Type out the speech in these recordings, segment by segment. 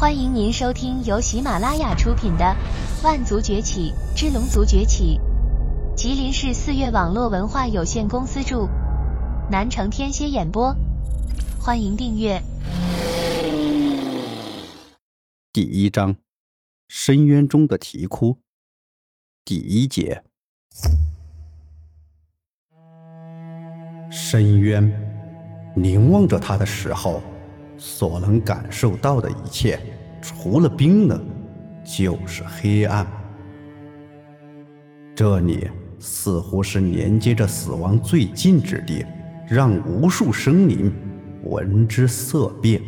欢迎您收听由喜马拉雅出品的《万族崛起之龙族崛起》，吉林市四月网络文化有限公司著，南城天蝎演播。欢迎订阅。第一章：深渊中的啼哭。第一节：深渊，凝望着他的时候。所能感受到的一切，除了冰冷，就是黑暗。这里似乎是连接着死亡最近之地，让无数生灵闻之色变。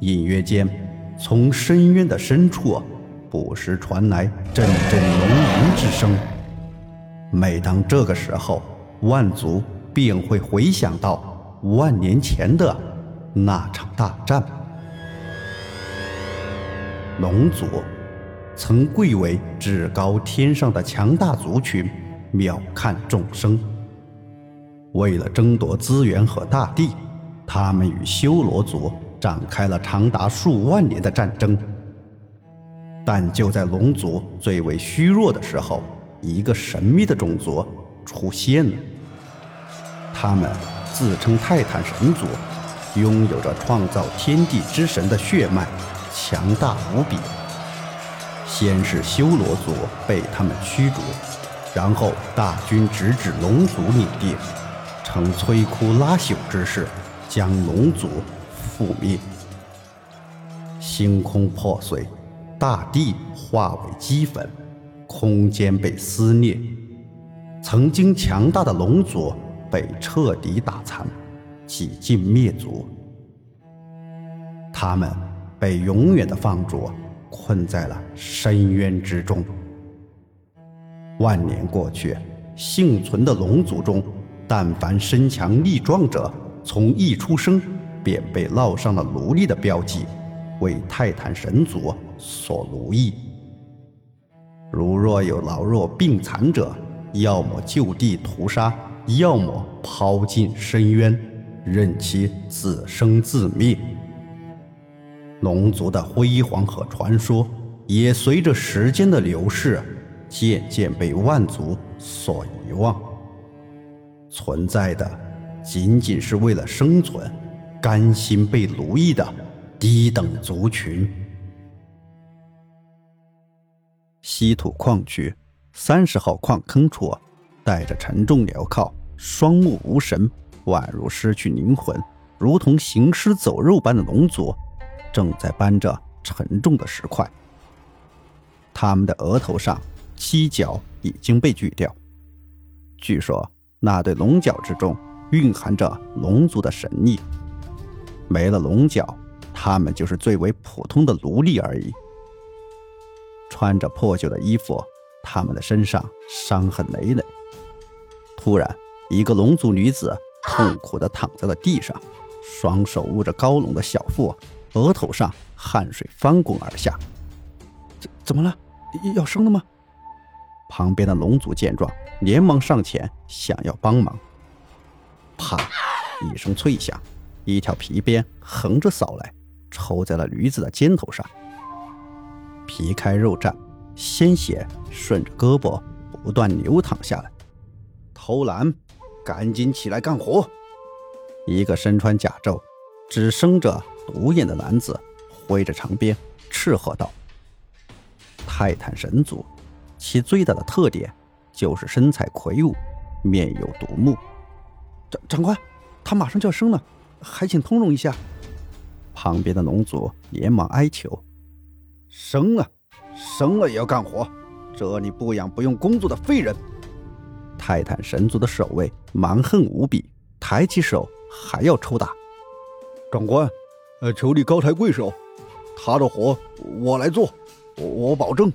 隐约间，从深渊的深处不时传来阵阵龙吟之声。每当这个时候，万族便会回想到。万年前的那场大战，龙族曾贵为至高天上的强大族群，渺看众生。为了争夺资源和大地，他们与修罗族展开了长达数万年的战争。但就在龙族最为虚弱的时候，一个神秘的种族出现了，他们。自称泰坦神族，拥有着创造天地之神的血脉，强大无比。先是修罗族被他们驱逐，然后大军直指龙族领地，呈摧枯拉朽之势，将龙族覆灭。星空破碎，大地化为齑粉，空间被撕裂。曾经强大的龙族。被彻底打残，几近灭族。他们被永远的放逐，困在了深渊之中。万年过去，幸存的龙族中，但凡身强力壮者，从一出生便被烙上了奴隶的标记，为泰坦神族所奴役。如若有老弱病残者，要么就地屠杀。要么抛进深渊，任其自生自灭。龙族的辉煌和传说，也随着时间的流逝，渐渐被万族所遗忘。存在的，仅仅是为了生存，甘心被奴役的低等族群。稀土矿区三十号矿坑处。带着沉重镣铐，双目无神，宛如失去灵魂，如同行尸走肉般的龙族，正在搬着沉重的石块。他们的额头上犄角已经被锯掉。据说那对龙角之中蕴含着龙族的神力。没了龙角，他们就是最为普通的奴隶而已。穿着破旧的衣服，他们的身上伤痕累累。突然，一个龙族女子痛苦地躺在了地上，双手捂着高隆的小腹，额头上汗水翻滚而下。怎怎么了？要生了吗？旁边的龙族见状，连忙上前想要帮忙。啪！一声脆响，一条皮鞭横着扫来，抽在了驴子的肩头上。皮开肉绽，鲜血顺着胳膊不断流淌下来。偷懒，赶紧起来干活！一个身穿甲胄、只生着独眼的男子挥着长鞭斥喝道：“泰坦神族，其最大的特点就是身材魁梧，面有独目。”长长官，他马上就要生了，还请通融一下。旁边的龙族连忙哀求：“生了，生了也要干活，这里不养不用工作的废人。”泰坦神族的守卫蛮横无比，抬起手还要抽打。长官，呃，求你高抬贵手，他的活我来做，我我保证。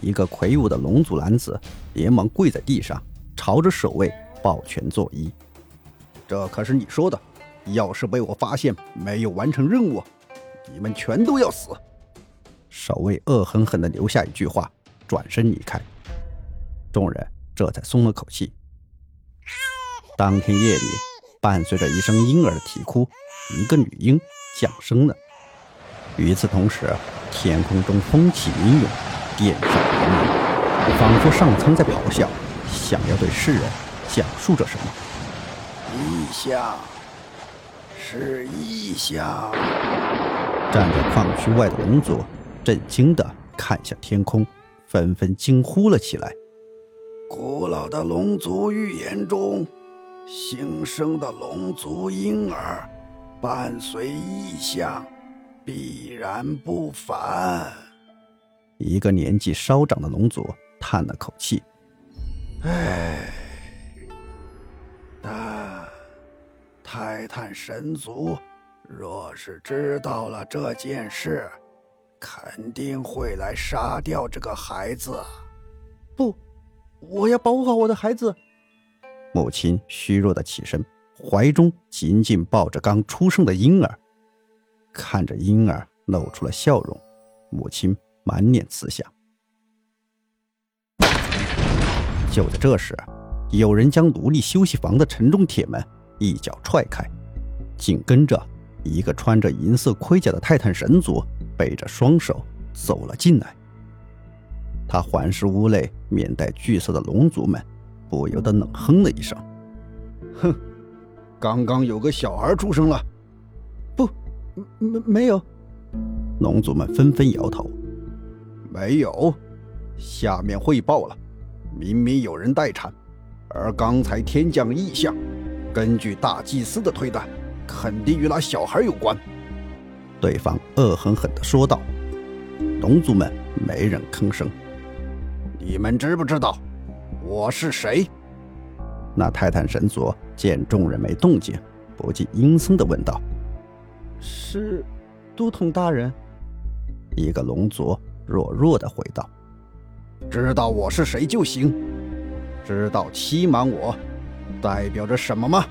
一个魁梧的龙族男子连忙跪在地上，朝着守卫抱拳作揖。这可是你说的，要是被我发现没有完成任务，你们全都要死。守卫恶狠狠地留下一句话，转身离开。众人。这才松了口气。当天夜里，伴随着一声婴儿的啼哭，一个女婴降生了。与此同时，天空中风起云涌，电闪雷鸣，仿佛上苍在咆哮，想要对世人讲述着什么。异象，是异象。站在矿区外的龙族震惊地看向天空，纷纷惊呼了起来。古老的龙族预言中，新生的龙族婴儿伴随异象，必然不凡。一个年纪稍长的龙族叹了口气：“唉，但泰坦神族若是知道了这件事，肯定会来杀掉这个孩子。”不。我要保护好我的孩子。母亲虚弱的起身，怀中紧紧抱着刚出生的婴儿，看着婴儿露出了笑容，母亲满脸慈祥。就在这时，有人将奴隶休息房的沉重铁门一脚踹开，紧跟着一个穿着银色盔甲的泰坦神族背着双手走了进来。他环视屋内面带惧色的龙族们，不由得冷哼了一声：“哼，刚刚有个小孩出生了。”“不，没没有。”龙族们纷纷摇头：“没有。”下面汇报了，明明有人待产，而刚才天降异象，根据大祭司的推断，肯定与那小孩有关。”对方恶狠狠地说道。龙族们没人吭声。你们知不知道我是谁？那泰坦神族见众人没动静，不禁阴森地问道：“是都统大人？”一个龙族弱弱地回道：“知道我是谁就行。知道欺瞒我代表着什么吗？”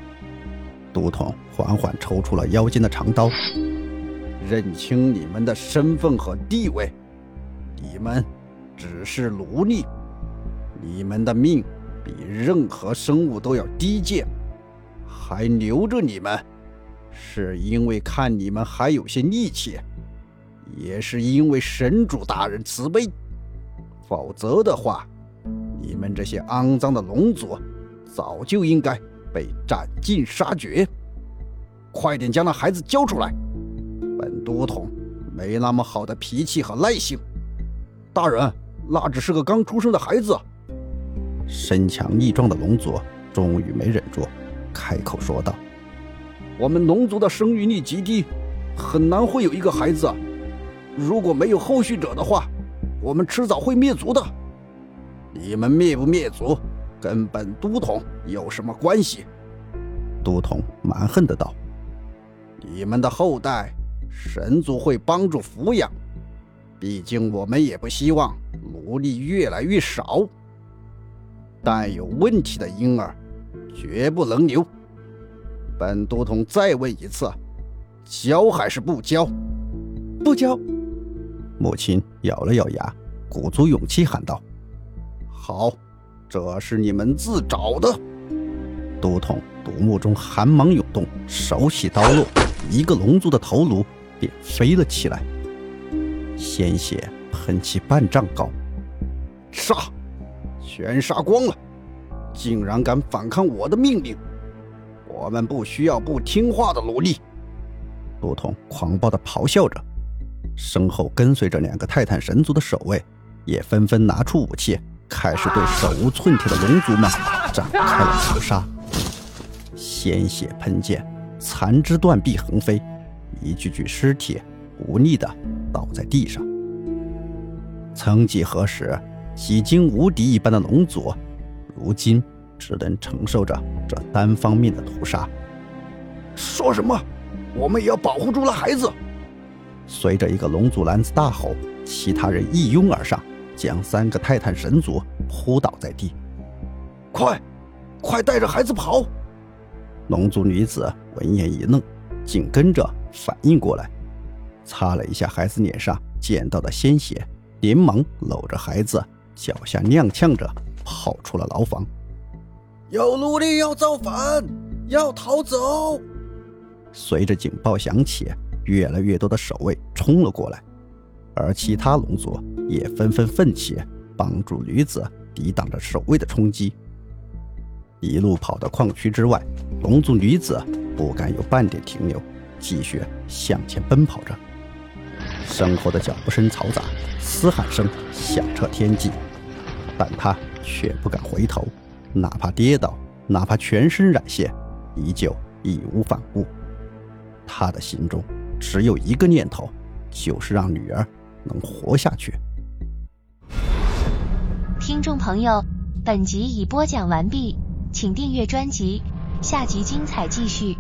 都统缓缓抽出了腰间的长刀，认清你们的身份和地位，你们。只是奴隶，你们的命比任何生物都要低贱，还留着你们，是因为看你们还有些力气，也是因为神主大人慈悲。否则的话，你们这些肮脏的龙族，早就应该被斩尽杀绝。快点将那孩子交出来！本都统没那么好的脾气和耐性，大人。那只是个刚出生的孩子。身强力壮的龙族终于没忍住，开口说道：“我们龙族的生育率极低，很难会有一个孩子。如果没有后续者的话，我们迟早会灭族的。你们灭不灭族，跟本都统有什么关系？”都统蛮横的道：“你们的后代，神族会帮助抚养。毕竟我们也不希望。”奴隶越来越少，但有问题的婴儿绝不能留。本都统再问一次，交还是不交？不交！母亲咬了咬牙，鼓足勇气喊道：“好，这是你们自找的。”都统独目中寒芒涌动，手起刀落，一个龙族的头颅便飞了起来，鲜血喷起半丈高。杀！全杀光了！竟然敢反抗我的命令！我们不需要不听话的奴隶！都统狂暴地咆哮着，身后跟随着两个泰坦神族的守卫，也纷纷拿出武器，开始对手无寸铁的龙族们展开了屠杀。鲜血喷溅，残肢断臂横飞，一具具尸体无力地倒在地上。曾几何时，几经无敌一般的龙族，如今只能承受着这单方面的屠杀。说什么？我们也要保护住了孩子！随着一个龙族男子大吼，其他人一拥而上，将三个泰坦神族扑倒在地。快，快带着孩子跑！龙族女子闻言一愣，紧跟着反应过来，擦了一下孩子脸上溅到的鲜血，连忙搂着孩子。脚下踉跄着跑出了牢房，有奴隶要造反，要逃走。随着警报响起，越来越多的守卫冲了过来，而其他龙族也纷纷奋起，帮助女子抵挡着守卫的冲击。一路跑到矿区之外，龙族女子不敢有半点停留，继续向前奔跑着。身后的脚步声嘈杂，嘶喊声响彻天际，但他却不敢回头，哪怕跌倒，哪怕全身染血，依旧义无反顾。他的心中只有一个念头，就是让女儿能活下去。听众朋友，本集已播讲完毕，请订阅专辑，下集精彩继续。